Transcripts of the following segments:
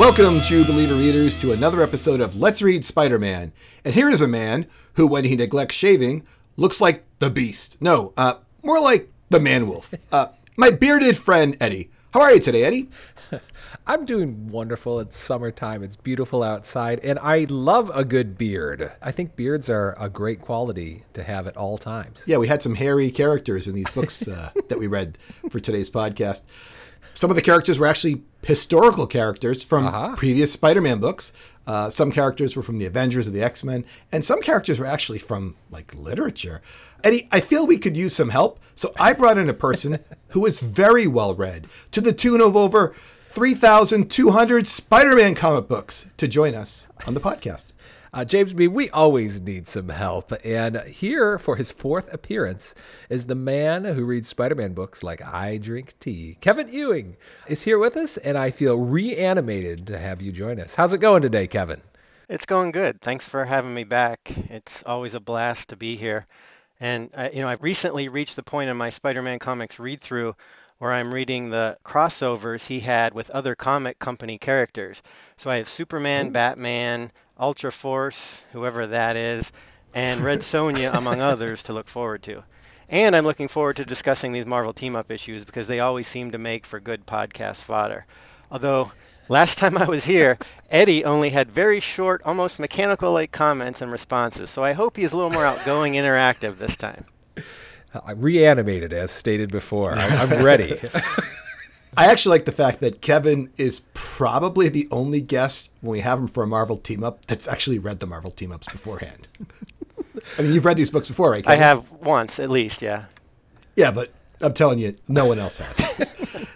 Welcome, true believer readers, to another episode of Let's Read Spider Man. And here is a man who, when he neglects shaving, looks like the beast. No, uh, more like the man wolf. Uh, my bearded friend, Eddie. How are you today, Eddie? I'm doing wonderful. It's summertime. It's beautiful outside, and I love a good beard. I think beards are a great quality to have at all times. Yeah, we had some hairy characters in these books uh, that we read for today's podcast. Some of the characters were actually historical characters from uh-huh. previous Spider-Man books. Uh, some characters were from the Avengers or the X-Men, and some characters were actually from like literature. Eddie, I feel we could use some help, so I brought in a person who is very well read, to the tune of over 3,200 Spider-Man comic books, to join us on the podcast. Uh, James B., we always need some help. And here for his fourth appearance is the man who reads Spider Man books like I Drink Tea. Kevin Ewing is here with us, and I feel reanimated to have you join us. How's it going today, Kevin? It's going good. Thanks for having me back. It's always a blast to be here. And, uh, you know, I've recently reached the point in my Spider Man comics read through where I'm reading the crossovers he had with other comic company characters. So I have Superman, oh. Batman, Ultra Force, whoever that is, and Red Sonja, among others, to look forward to. And I'm looking forward to discussing these Marvel team up issues because they always seem to make for good podcast fodder. Although, last time I was here, Eddie only had very short, almost mechanical like comments and responses. So I hope he's a little more outgoing, interactive this time. I reanimated, as stated before. I'm ready. I actually like the fact that Kevin is probably the only guest when we have him for a Marvel team up that's actually read the Marvel team ups beforehand. I mean, you've read these books before, right? Kevin? I have once, at least, yeah. Yeah, but I'm telling you, no one else has.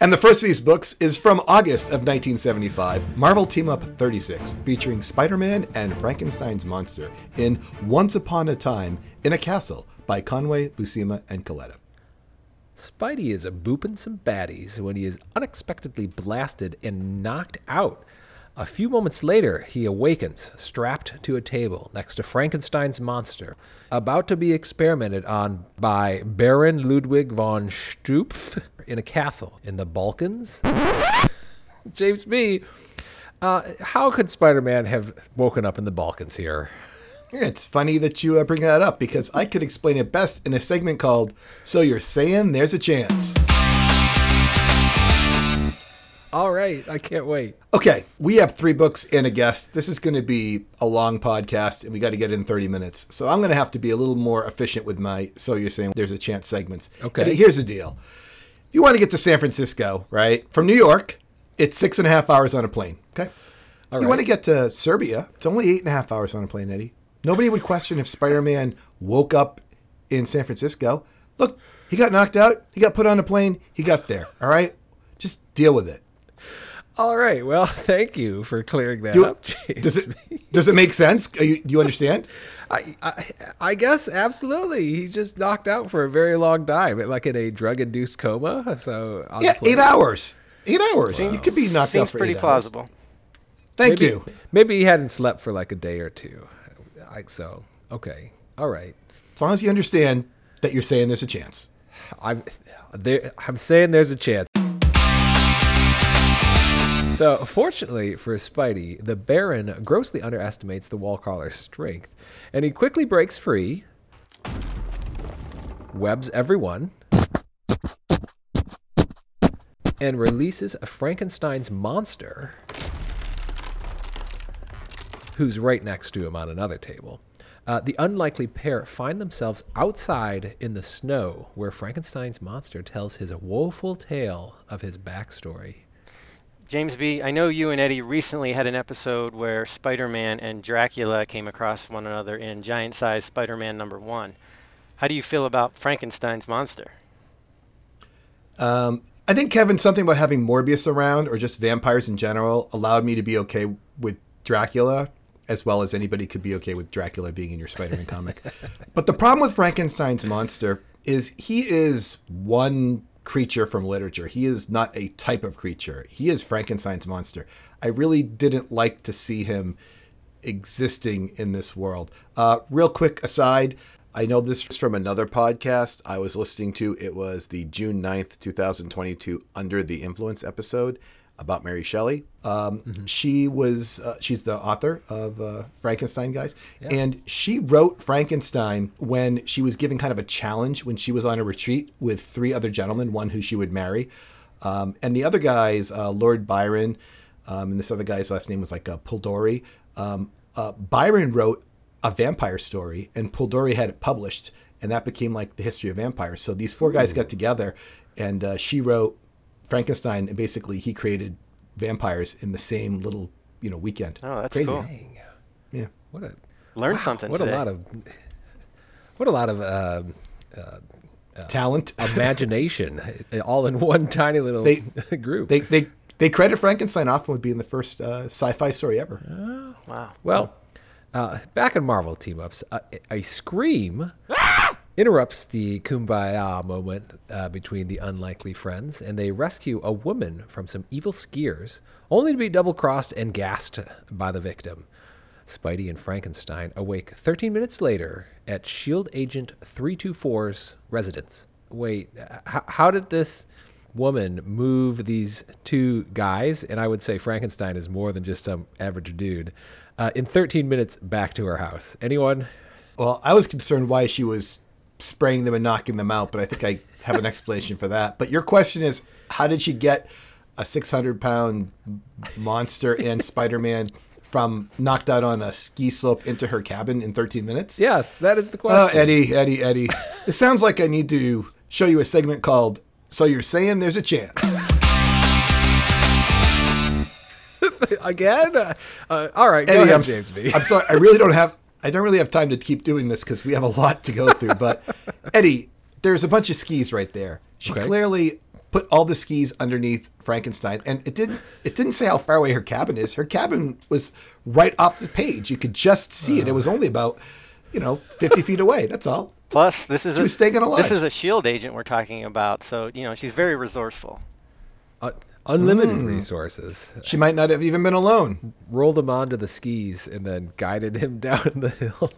and the first of these books is from August of 1975, Marvel Team Up 36, featuring Spider Man and Frankenstein's monster in Once Upon a Time in a Castle by Conway, Buscema, and Colletta. Spidey is a booping some baddies when he is unexpectedly blasted and knocked out. A few moments later, he awakens, strapped to a table next to Frankenstein's monster, about to be experimented on by Baron Ludwig von Stupf in a castle in the Balkans. James B., uh, how could Spider Man have woken up in the Balkans here? It's funny that you uh, bring that up because I could explain it best in a segment called So You're Saying There's a Chance. All right, I can't wait. Okay, we have three books and a guest. This is going to be a long podcast and we got to get in 30 minutes. So I'm going to have to be a little more efficient with my So You're Saying There's a Chance segments. Okay. And here's the deal if you want to get to San Francisco, right, from New York, it's six and a half hours on a plane. Okay. All you right. want to get to Serbia, it's only eight and a half hours on a plane, Eddie. Nobody would question if Spider Man woke up in San Francisco. Look, he got knocked out. He got put on a plane. He got there. All right? Just deal with it. All right. Well, thank you for clearing that do, up, James. Does it does it make sense? You, do you understand? I, I, I guess absolutely. He's just knocked out for a very long time, like in a drug induced coma. So yeah, eight hours. Eight hours. Wow. You could be knocked Seems out for pretty plausible. Hours. Thank maybe, you. Maybe he hadn't slept for like a day or two. I, so okay, all right. As long as you understand that you're saying there's a chance. I'm there. I'm saying there's a chance. So, fortunately for Spidey, the Baron grossly underestimates the wallcrawler's strength, and he quickly breaks free, webs everyone, and releases a Frankenstein's monster who's right next to him on another table. Uh, the unlikely pair find themselves outside in the snow where Frankenstein's monster tells his woeful tale of his backstory. James B., I know you and Eddie recently had an episode where Spider Man and Dracula came across one another in giant sized Spider Man number one. How do you feel about Frankenstein's monster? Um, I think, Kevin, something about having Morbius around or just vampires in general allowed me to be okay with Dracula as well as anybody could be okay with Dracula being in your Spider-Man comic. But the problem with Frankenstein's monster is he is one creature from literature. He is not a type of creature. He is Frankenstein's monster. I really didn't like to see him existing in this world. Uh, real quick aside, I know this from another podcast I was listening to. It was the June 9th, 2022 Under the Influence episode. About Mary Shelley. Um, She was uh, she's the author of uh, Frankenstein, guys, and she wrote Frankenstein when she was given kind of a challenge when she was on a retreat with three other gentlemen, one who she would marry, um, and the other guys, uh, Lord Byron, um, and this other guy's last name was like uh, Polidori. Um, uh, Byron wrote a vampire story, and Polidori had it published, and that became like the history of vampires. So these four guys got together, and uh, she wrote Frankenstein, and basically he created vampires in the same little you know weekend. Oh, that's Crazy. cool. Dang. Yeah. What a Learn something what today. a lot of what a lot of uh, Talent. imagination all in one tiny little They- group. they they they credit Frankenstein often with being the first uh, sci-fi story ever. wow. Well, uh, back in Marvel team ups, a, a scream interrupts the kumbaya moment uh, between the unlikely friends, and they rescue a woman from some evil skiers, only to be double crossed and gassed by the victim. Spidey and Frankenstein awake 13 minutes later at Shield Agent 324's residence. Wait, h- how did this woman move these two guys? And I would say Frankenstein is more than just some average dude. Uh, in 13 minutes back to her house. Anyone? Well, I was concerned why she was spraying them and knocking them out, but I think I have an explanation for that. But your question is, how did she get a 600 pound monster and Spider Man from knocked out on a ski slope into her cabin in 13 minutes? Yes, that is the Oh, question. Eddie, Eddie, Eddie. it sounds like I need to show you a segment called So You're Saying There's a Chance. Again? Uh, all right, go Eddie, ahead, I'm, James B. I'm sorry. I really don't have. I don't really have time to keep doing this because we have a lot to go through. But Eddie, there's a bunch of skis right there. She Okay. clearly put all the skis underneath Frankenstein, and it didn't. It didn't say how far away her cabin is. Her cabin was right off the page. You could just see it. It was only about, you know, 50 feet away. That's all. Plus, this is She a, was staying in a this is a shield agent we're talking about, so you know she's very resourceful. Uh, unlimited Hmm. resources. She might not have even been alone. Rolled him onto the skis and then guided him down the hill.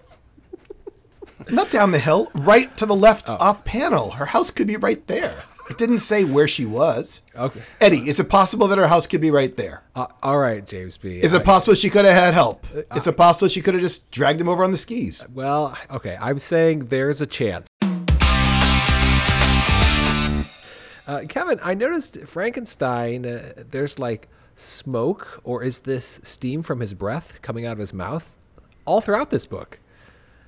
Not down the hill, right to the left off panel. Her house could be right there. It didn't say where she was. Okay. Eddie, is it possible that her house could be right there? Uh, all right, James B. Is it possible she could have had help? Is it possible she could have just dragged him over on the skis? Well, okay, I'm saying there's a chance. Uh, Kevin, I noticed Frankenstein, uh, there's like smoke, or is this steam from his breath coming out of his mouth all throughout this book?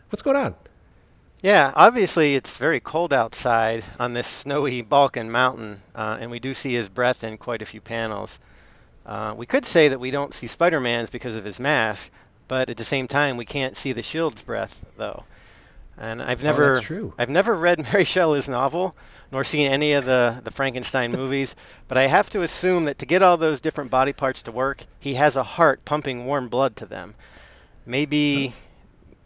What's going on? Yeah, obviously it's very cold outside on this snowy Balkan mountain, uh, and we do see his breath in quite a few panels. Uh, we could say that we don't see Spider-Man's because of his mask, but at the same time we can't see the Shield's breath though. And I've never, Oh, that's true. I've never read Mary Shelley's novel, nor seen any of the the Frankenstein movies, but I have to assume that to get all those different body parts to work, he has a heart pumping warm blood to them. Maybe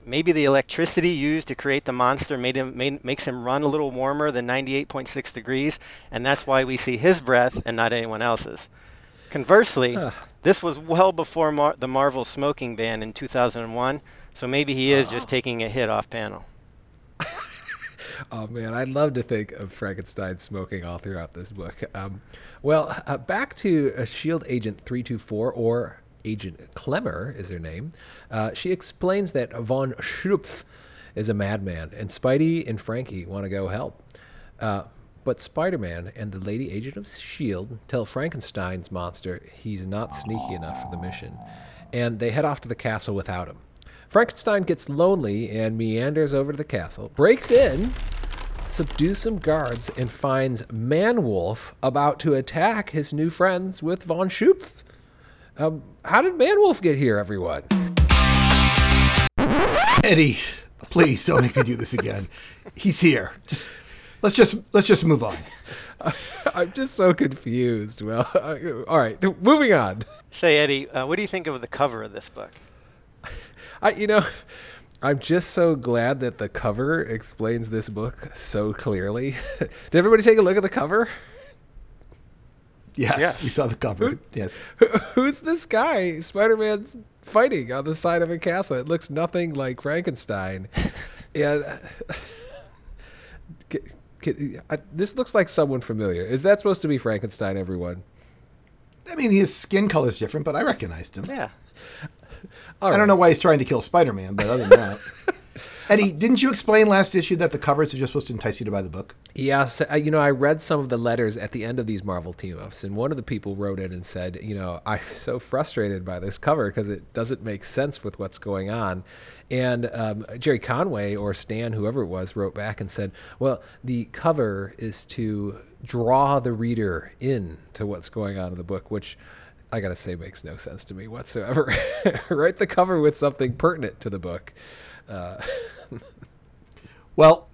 maybe the electricity used to create the monster made him made, makes him run a little warmer than 98.6 degrees, and that's why we see his breath and not anyone else's. Conversely, Huh. this was well before Mar- the Marvel smoking ban in 2001, so maybe he is just taking a hit off panel. Oh man, I'd love to think of Frankenstein smoking all throughout this book. Um, well, uh, back to uh, Shield Agent 324, or Agent Clemmer is her name. Uh, she explains that Von Schrupf is a madman, and Spidey and Frankie want to go help. Uh, but Spider Man and the lady agent of S.H.I.E.L.D. Tell Frankenstein's monster he's not sneaky enough for the mission, and they head off to the castle without him. Frankenstein gets lonely and meanders over to the castle, breaks in, subdues some guards, and finds Manwolf about to attack his new friends with Von Schupf. Um, how did Manwolf get here, everyone? Eddie, please don't make me do this again. He's here. Just let's just let's just move on. I'm just so confused. Well, all right, moving on. Say, Eddie, uh, what do you think of the cover of this book? I, you know, I'm just so glad that the cover explains this book so clearly. Did everybody take a look at the cover? Yes, Yes. we saw the cover. Yes. Who's this guy? Spider-Man's fighting on the side of a castle. It looks nothing like Frankenstein. And uh, c- c- I- this looks like someone familiar. Is that supposed to be Frankenstein? Everyone? I mean, his skin color is different, but I recognized him. Yeah. I don't know why he's trying to kill Spider Man, but other than that. Eddie, didn't you explain last issue that the covers are just supposed to entice you to buy the book? Yes, you know, I read some of the letters at the end of these Marvel team ups, and one of the people wrote in and said, you know, I'm so frustrated by this cover because it doesn't make sense with what's going on. And um, Gerry Conway or Stan, whoever it was, wrote back and said, well, the cover is to draw the reader in to what's going on in the book, which I gotta say makes no sense to me whatsoever. Write the cover with something pertinent to the book. Uh, Well,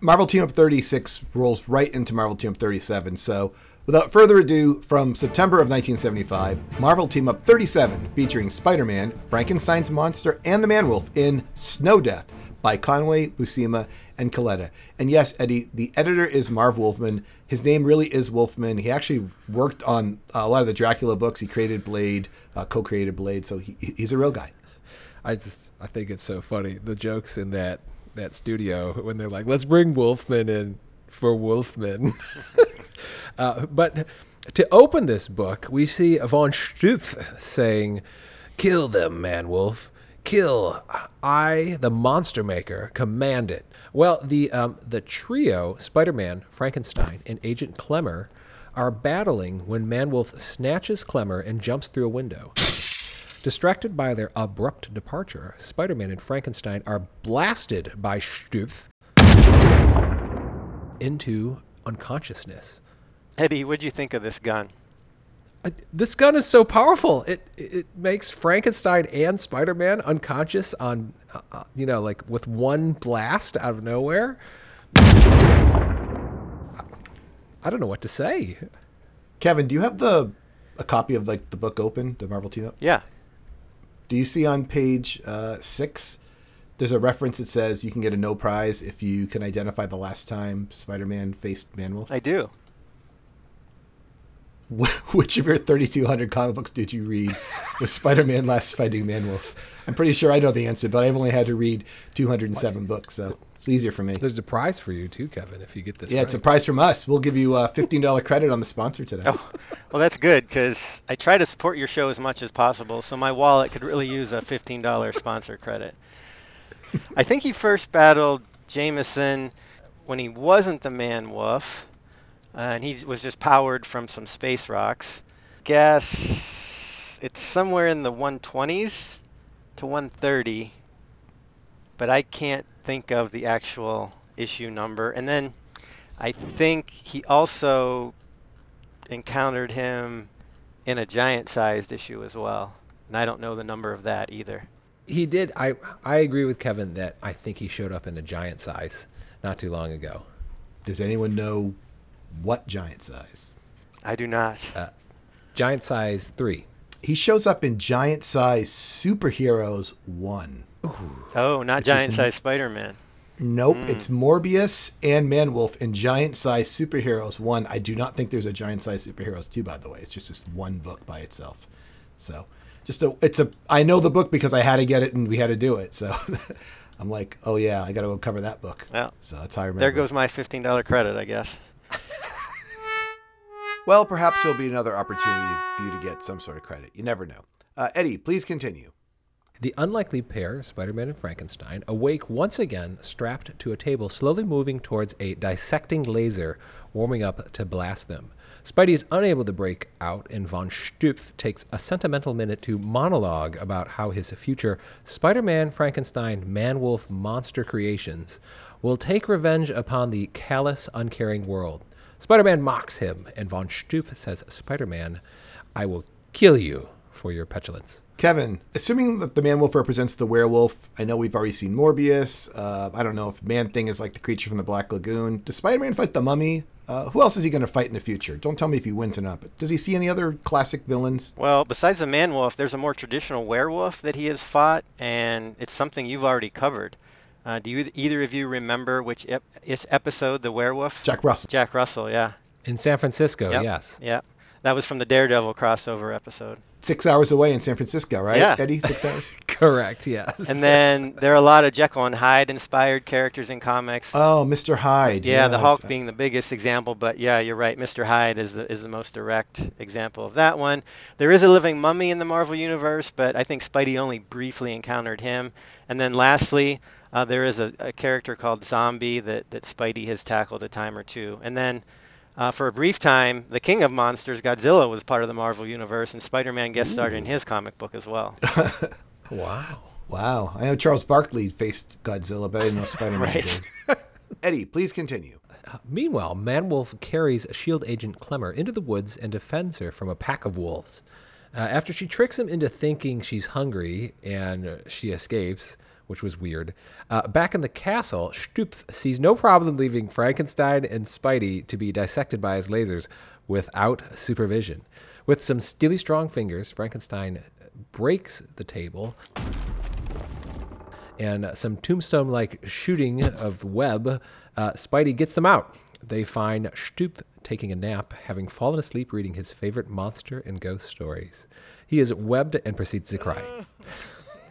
Marvel Team Up 36 rolls right into Marvel Team Up 37. So, without further ado, from September of 1975, Marvel Team Up 37 featuring Spider Man, Frankenstein's Monster, and the Man Wolf in Snow Death by Conway, Buscema, and Colletta. And yes, Eddie, the editor is Marv Wolfman. His name really is Wolfman. He actually worked on a lot of the Dracula books. He created Blade, uh, co created Blade, so he, he's a real guy. I just I think it's so funny the jokes in that that studio when they're like, "Let's bring Wolfman in for Wolfman." uh, but to open this book, we see von Stupf saying, "Kill them, man wolf." Kill! I, the monster maker, command it. Well, the um, the trio, Spider-Man, Frankenstein, and Agent Clemmer, are battling when Manwolf snatches Clemmer and jumps through a window. Distracted by their abrupt departure, Spider Man and Frankenstein are blasted by Stupf into unconsciousness. Eddie, what'd you think of this gun? I, this gun is so powerful. It it makes Frankenstein and Spider Man unconscious on, uh, uh, you know, like with one blast out of nowhere. I don't know what to say. Kevin, do you have the a copy of like the book open, the Marvel Team Up? Yeah. Do you see on page uh, six? There's a reference that says you can get a no prize if you can identify the last time Spider-Man faced Manwolf. I do. Wh- Which of your 3,200 comic books did you read with Spider-Man last fighting Man Wolf? I'm pretty sure I know the answer, but I've only had to read 207 books, so it's easier for me. There's a prize for you too, Kevin, if you get this. Yeah, right. it's a prize from us. We'll give you a $15 credit on the sponsor today. Oh, well, that's good because I try to support your show as much as possible, so my wallet could really use a $15 sponsor credit. I think he first battled Jameson when he wasn't the Man Wolf, uh, and he was just powered from some space rocks. Guess it's somewhere in the 120s to 130, but I can't think of the actual issue number. And then I think he also encountered him in a giant-sized issue as well, and I don't know the number of that either. He did. I I agree with Kevin that I think he showed up in a giant size not too long ago. Does anyone know what giant size? I do not. Uh, giant size three. He shows up in Giant Size Superheroes 1. oh, not It's just- giant-sized Spider-Man. Nope, hmm. it's Morbius and Manwolf in Giant Size Superheroes 1. I do not think there's a Giant Size Superheroes 2, by the way. It's just this one book by itself. So, just a, it's a, I know the book because I had to get it and we had to do it. So, I'm like, oh yeah, I got to go cover that book. Well, So that's how I remember. there goes my $15 credit, I guess. Well, perhaps there'll be another opportunity for you to get some sort of credit. You never know. Uh, Eddie, please continue. The unlikely pair, Spider Man and Frankenstein, awake once again strapped to a table, slowly moving towards a dissecting laser warming up to blast them. Spidey is unable to break out, and von Stupf takes a sentimental minute to monologue about how his future Spider Man, Frankenstein, Manwolf monster creations will take revenge upon the callous, uncaring world. Spider Man mocks him, and von Stupf says, Spider Man, I will kill you for your petulance. Kevin, assuming that the Man Wolf represents the werewolf, I know we've already seen Morbius. Uh, I don't know if Man Thing is like the creature from the Black Lagoon. Does Spider Man fight the mummy? Uh, who else is he going to fight in the future? Don't tell me if he wins or not, but does he see any other classic villains? Well, besides the man wolf, there's a more traditional werewolf that he has fought, and it's something you've already covered. Uh, do you either of you remember which ep- is episode the werewolf? Jack Russell. Jack Russell, yeah. In San Francisco, Yep. yes. Yeah. That was from the Daredevil crossover episode. Six hours away in San Francisco, right? Yeah. Eddie, six hours? Correct. Yes. And then there are a lot of Jekyll and Hyde inspired characters in comics. Oh, Mr. Hyde. yeah, the I've- Hulk being the biggest example, but yeah, you're right. Mr. Hyde is the is the most direct example of that one. There is a living mummy in the Marvel universe, but I think Spidey only briefly encountered him. And then lastly, uh, there is a, a character called Zombie that that Spidey has tackled a time or two. And then. Uh, for a brief time, the King of Monsters, Godzilla, was part of the Marvel universe, and Spider-Man guest starred in his comic book as well. wow. Wow. I know Charles Barkley faced Godzilla, but I didn't know Spider-Man Right. did. Eddie, please continue. Meanwhile, Manwolf carries Shield agent Clemmer into the woods and defends her from a pack of wolves. Uh, after she tricks him into thinking she's hungry and uh, she escapes, which was weird, uh, back in the castle, Stupf sees no problem leaving Frankenstein and Spidey to be dissected by his lasers without supervision. With some steely strong fingers, Frankenstein breaks the table and some tombstone like shooting of web, uh, Spidey gets them out. They find Stup taking a nap, having fallen asleep reading his favorite monster and ghost stories. He is webbed and proceeds to cry.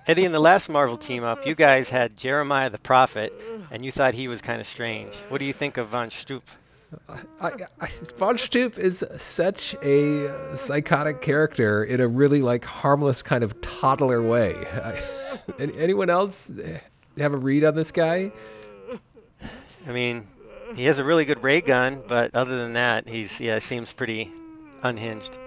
Eddie, in the last Marvel team up, you guys had Jeremiah the Prophet, and you thought he was kind of strange. What do you think of Von Stoop? I, I, Von Stup is such a psychotic character in a really like harmless kind of toddler way. I, anyone else eh, have a read on this guy? I mean, he has a really good ray gun, but other than that, he's yeah, seems pretty unhinged.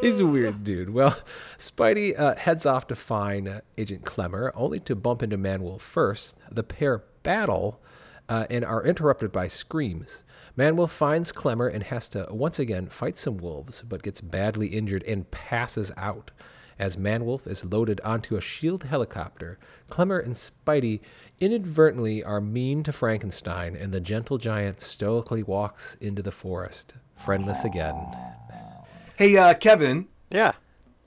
He's a weird dude. Well, Spidey uh, heads off to find uh, Agent Clemmer, only to bump into Manwolf first. The pair battle uh, and are interrupted by screams. Manwolf finds Clemmer and has to once again fight some wolves, but gets badly injured and passes out. As Manwolf is loaded onto a shield helicopter, Clemmer and Spidey inadvertently are mean to Frankenstein, and the gentle giant stoically walks into the forest, friendless again. Hey, uh, Kevin, Yeah,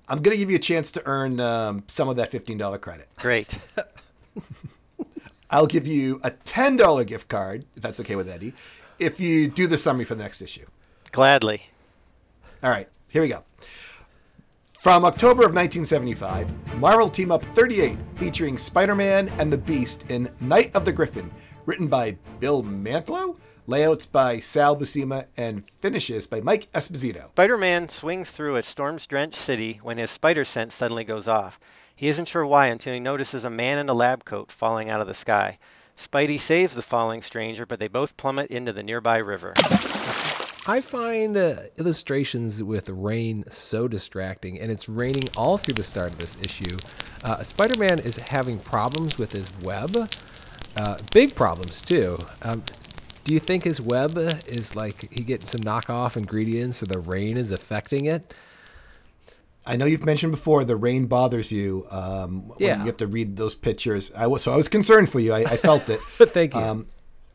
I'm going to give you a chance to earn um, some of that $15 credit. great. I'll give you a $10 gift card, if that's okay with Eddie, if you do the summary for the next issue. Gladly. All right, here we go. From October of 1975, Marvel Team Up 38, featuring Spider Man and the Beast in Night of the Griffin, written by Bill Mantlo, layouts by Sal Buscema, and finishes by Mike Esposito. Spider-Man swings through a storm-drenched city when his spider sense suddenly goes off. He isn't sure why until he notices a man in a lab coat falling out of the sky. Spidey saves the falling stranger, but they both plummet into the nearby river. I find uh, illustrations with rain so distracting, and it's raining all through the start of this issue. Uh, Spider Man is having problems with his web, uh, big problems too. Um, do you think his web is like he getting some knockoff ingredients, so the rain is affecting it? I know you've mentioned before the rain bothers you um, when Yeah. you have to read those pictures. I was so I was concerned for you. I, I felt it. But thank you. Um,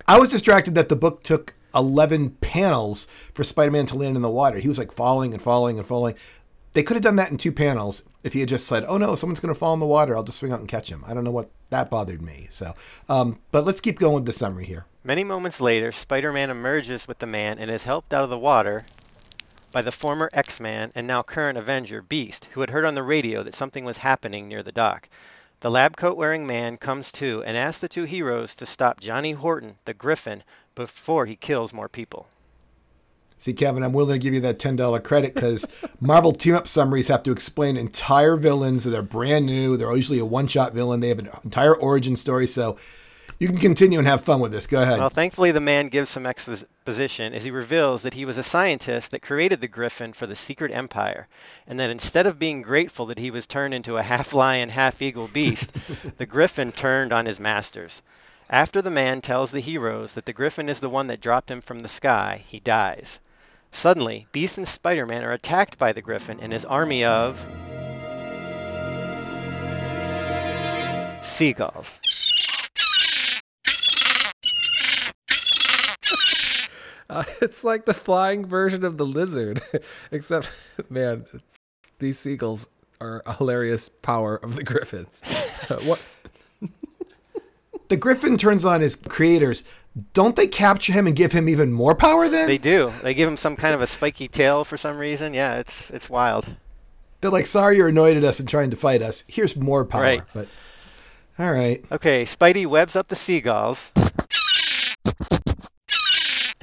I was distracted that the book took 11 panels for Spider-Man to land in the water. He was like falling and falling and falling. They could have done that in two panels if he had just said, "Oh no, someone's going to fall in the water. I'll just swing out and catch him." I don't know what that bothered me. So, um, but let's keep going with the summary here. Many moments later, Spider-Man emerges with the man and is helped out of the water by the former X-Man and now current Avenger, Beast, who had heard on the radio that something was happening near the dock. The lab coat wearing man comes to and asks the two heroes to stop Johnny Horton, the Griffin, before he kills more people. See, Kevin, I'm willing to give you that $10 credit because Marvel team up summaries have to explain entire villains that are brand new. They're usually a one shot villain. They have an entire origin story. So you can continue and have fun with this. Go ahead. Well, thankfully, the man gives some exposition as he reveals that he was a scientist that created the Griffin for the Secret Empire, and that instead of being grateful that he was turned into a half lion, half eagle beast, the Griffin turned on his masters. After the man tells the heroes that the Griffin is the one that dropped him from the sky, he dies. Suddenly, Beast and Spider Man are attacked by the Griffin and his army of. seagulls. Uh, it's like the flying version of the lizard, except, man, it's, these seagulls are a hilarious power of the griffins. Uh, what? the Griffin turns on his creators. Don't they capture him and give him even more power then? They do. They give him some kind of a spiky tail for some reason. Yeah, it's it's wild. They're like, sorry you're annoyed at us and trying to fight us. Here's more power. Right. But all right. Okay, Spidey webs up the seagulls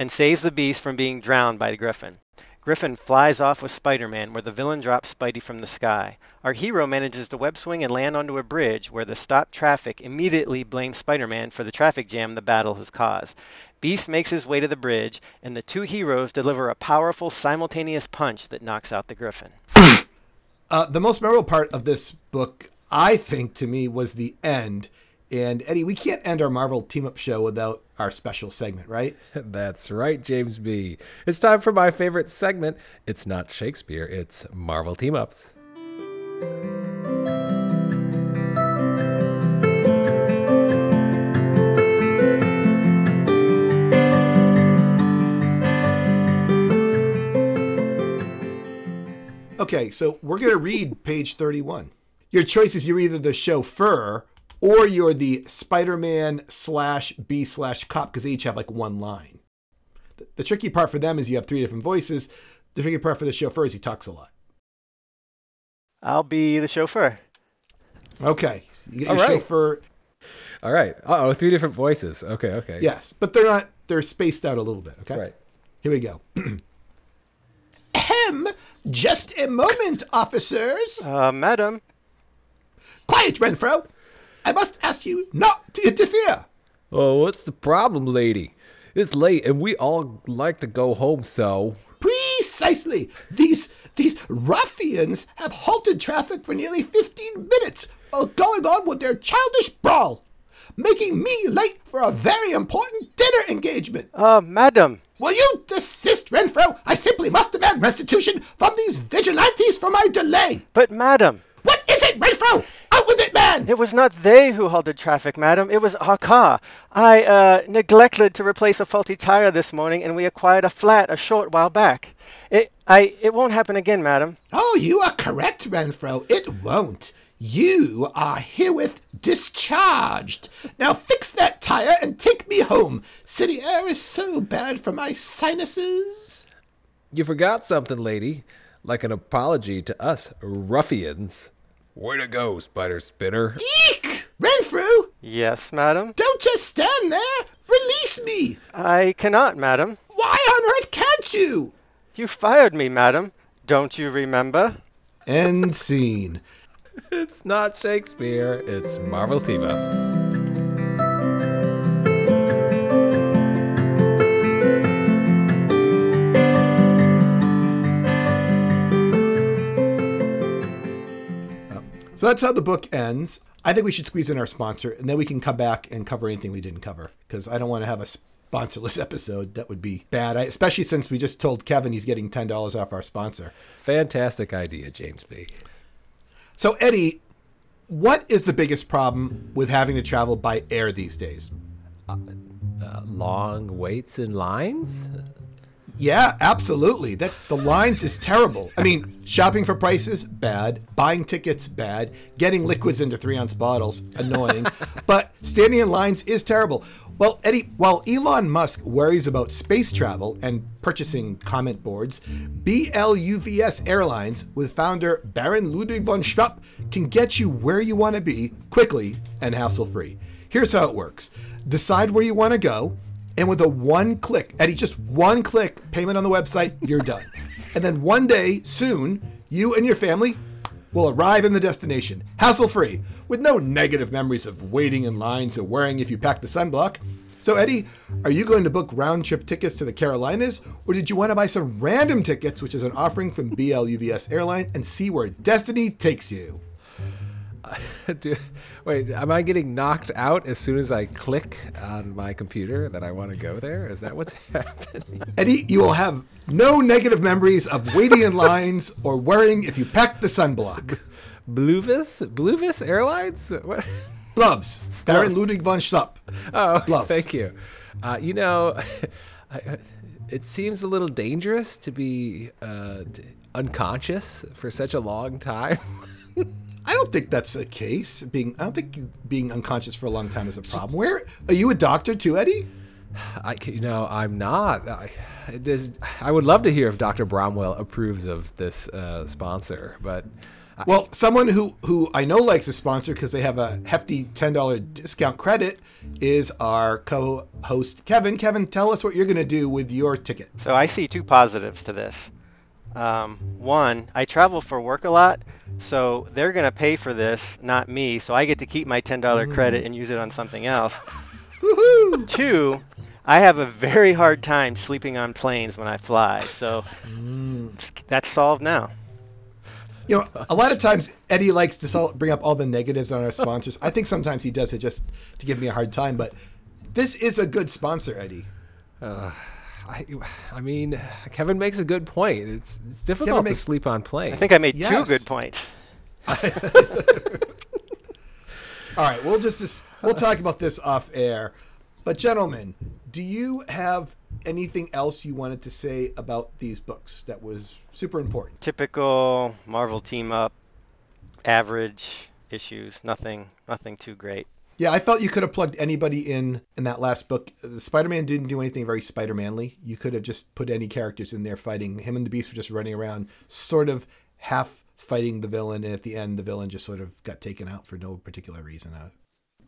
and saves the beast from being drowned by the Griffin. Griffin flies off with Spider Man, where the villain drops Spidey from the sky. Our hero manages to web swing and land onto a bridge, where the stopped traffic immediately blames Spider Man for the traffic jam the battle has caused. Beast makes his way to the bridge, and the two heroes deliver a powerful simultaneous punch that knocks out the Griffin. Uh, the most memorable part of this book, I think, to me, was the end. And Eddie, we can't end our Marvel team up show without our special segment, right? That's right, James B. It's time for my favorite segment. It's not Shakespeare, it's Marvel Team Ups. Okay, so we're going to read page 31. Your choice is you're either the chauffeur or you're the Spider Man slash B slash cop because they each have like one line. The, the tricky part for them is you have three different voices. The tricky part for the chauffeur is he talks a lot. I'll be the chauffeur. Okay, you get All your right. chauffeur. All right. Uh oh, three different voices. Okay, okay. Yes, but they're not, they're spaced out a little bit. Okay. Right. Here we go. Ahem. Just a moment, officers. Uh, madam, Quiet, Renfro. I must ask you not to interfere. Oh, what's the problem, lady? It's late and we all like to go home, so. Precisely. These these ruffians have halted traffic for nearly 15 minutes while going on with their childish brawl, making me late for a very important dinner engagement. uh, madam. Will you desist, Renfro? I simply must demand restitution from these vigilantes for my delay. But madam, What is it, Renfro? Out with it, man! it was not they who halted traffic, madam. It was our car. I uh, neglected to replace a faulty tire this morning, and we acquired a flat a short while back. It, I, it won't happen again, madam. Oh, you are correct, Renfro. It won't. You are herewith discharged. Now fix that tire and take me home. City air is so bad for my sinuses. You forgot something, lady. Like an apology to us ruffians. Way to go, Spider Spinner. Eek! Renfrew! Yes, madam. don't just stand there. Release me. I cannot, madam. Why on earth can't you? You fired me, madam. Don't you remember? End scene. It's not Shakespeare, it's Marvel Team Ups. So that's how the book ends. I think we should squeeze in our sponsor, and then we can come back and cover anything we didn't cover because I don't want to have a sponsorless episode. That would be bad, I, especially since we just told Kevin he's getting ten dollars off our sponsor. Fantastic idea, James B. So Eddie, what is the biggest problem with having to travel by air these days? Uh, long waits in lines? Yeah, absolutely. That the lines is terrible. I mean, shopping for prices bad, buying tickets bad, getting liquids into three ounce bottles annoying, but standing in lines is terrible. Well, Eddie, while Elon Musk worries about space travel and purchasing comment boards, BLUVS Airlines, with founder Baron Ludwig von Schrupp, can get you where you want to be quickly and hassle free. Here's how it works decide where you want to go. And with a one click, Eddie, just one click payment on the website, you're done. and then one day soon, you and your family will arrive in the destination, hassle free, with no negative memories of waiting in lines or worrying if you packed the sunblock. So, Eddie, are you going to book round trip tickets to the Carolinas, or did you want to buy some random tickets, which is an offering from BLUVS Airline, and see where destiny takes you? Do, wait, am I getting knocked out as soon as I click on my computer that I want to go there? Is that what's happening? Eddie, you will have no negative memories of waiting in lines or worrying if you packed the sunblock. Bluevis? Bluevis Airlines? What? Gloves. Baron Ludwig von Schlupp. Oh, thank you. Uh, you know, I, it seems a little dangerous to be uh, unconscious for such a long time. I don't think that's the case. Being, I don't think you, being unconscious for a long time is a problem. Where are you a doctor too, Eddie? I, you know, I'm not. I, it is, I would love to hear if Dr. Bromwell approves of this uh, sponsor, but Well, someone who who I know likes a sponsor because they have a hefty ten dollar discount credit is our co-host Kevin. Kevin, tell us what you're going to do with your ticket. So I see two positives to this. Um, one, I travel for work a lot, so they're going to pay for this, not me. So I get to keep my $10 credit mm. and use it on something else. Woohoo! Two, I have a very hard time sleeping on planes when I fly. So mm. that's solved now. You know, a lot of times Eddie likes to sell, bring up all the negatives on our sponsors. I think sometimes he does it just to give me a hard time, but this is a good sponsor, Eddie. Uh, I, I mean, Kevin makes a good point. It's, it's difficult makes- to sleep on planes. I think I made Yes. two good points. All right, we'll just, just we'll talk about this off air. But gentlemen, do you have anything else you wanted to say about these books that was super important? Typical Marvel team up, average issues, nothing, nothing too great. Yeah, I felt you could have plugged anybody in in that last book. Spider-Man didn't do anything very Spider-Manly. You could have just put any characters in there fighting. Him and the Beast were just running around, sort of half fighting the villain, and at the end, the villain just sort of got taken out for no particular reason. Uh,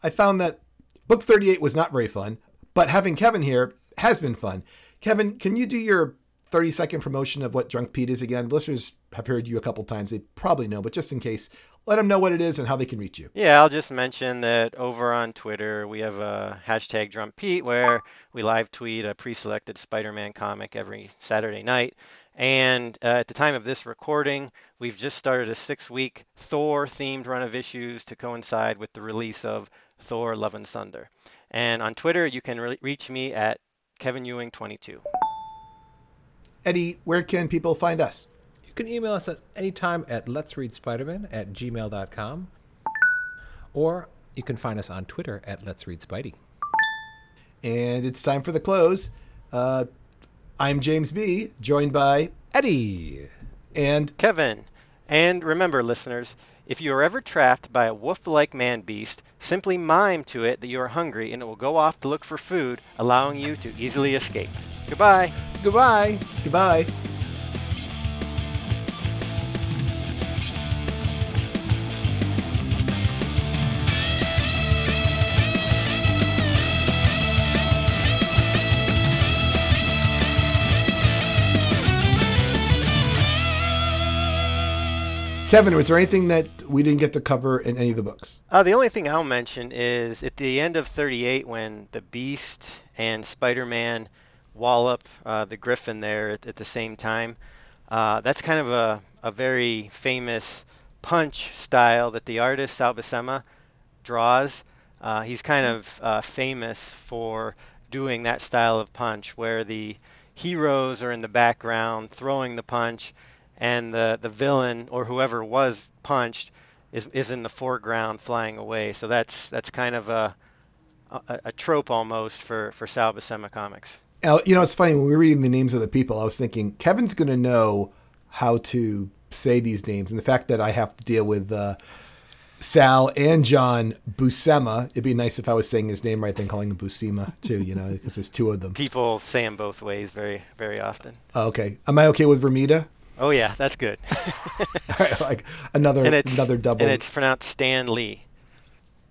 I found that book 38 was not very fun, but having Kevin here has been fun. Kevin, can you do your 30 second promotion of what Drunk Pete is again? Listeners have heard you a couple times. They probably know, but just in case, let them know what it is and how they can reach you. Yeah, I'll just mention that over on Twitter we have a hashtag DrumpPete where we live tweet a pre-selected Spider-Man comic every Saturday night. And uh, at the time of this recording, we've just started a six-week Thor-themed run of issues to coincide with the release of Thor: Love and Thunder. And on Twitter, you can re- reach me at Kevin Ewing 22. Eddie, where can people find us? You can email us at any time at let's read spiderman at gmail.com or you can find us on Twitter at let's read spidey. And it's time for the close. Uh, I'm James B, joined by Eddie! and Kevin. And remember, listeners, if you are ever trapped by a wolf like man beast, simply mime to it that you are hungry and it will go off to look for food, allowing you to easily escape. Goodbye. Goodbye! goodbye. Kevin, was there anything that we didn't get to cover in any of the books? Uh, the only thing I'll mention is at the end of 38, when the Beast and Spider Man wallop uh, the Griffin there at, at the same time, uh, that's kind of a, a very famous punch style that the artist Sal Buscema draws. Uh, he's kind of uh, famous for doing that style of punch where the heroes are in the background throwing the punch and the, the villain or whoever was punched is, is in the foreground flying away. So that's that's kind of a a, a trope almost for, for Sal Buscema comics. You know, it's funny when we were reading the names of the people, I was thinking Kevin's going to know how to say these names, and the fact that I have to deal with uh, Sal and John Buscema, it'd be nice if I was saying his name right, then calling him Buscema too. You know, because there's two of them. People say them both ways very very often. Okay, am I okay with Vermita? Oh yeah, that's good. like another another double. and it's pronounced Stan Lee.